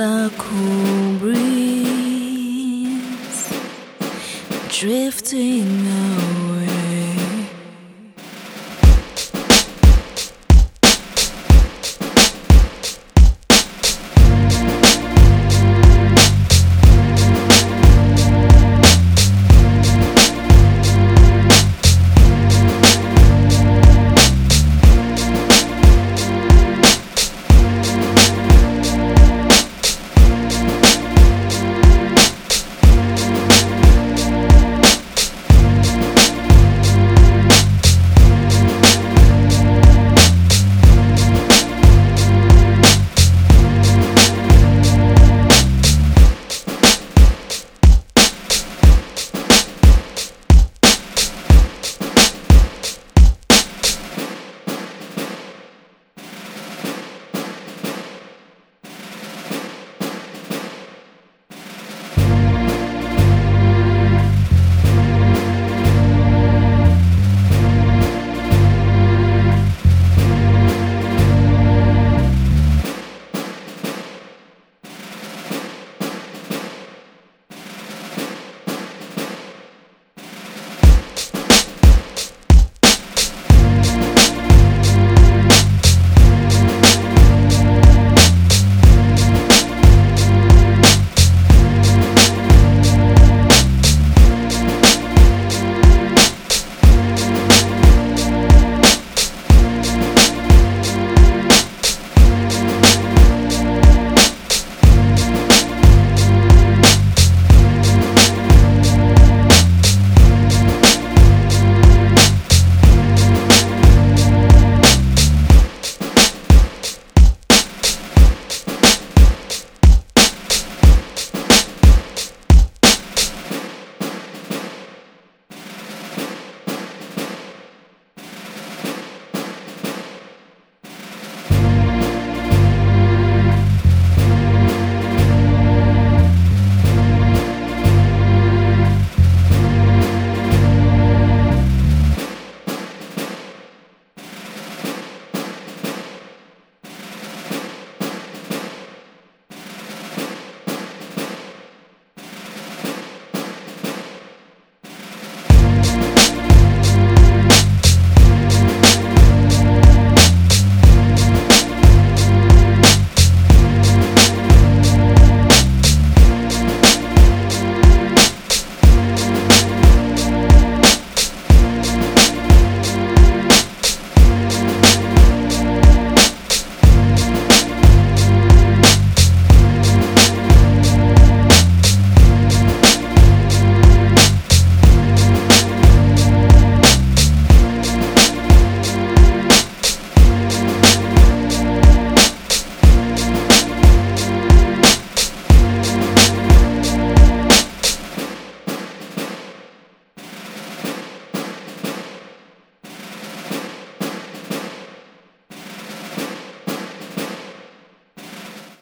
a cool breeze, drifting away.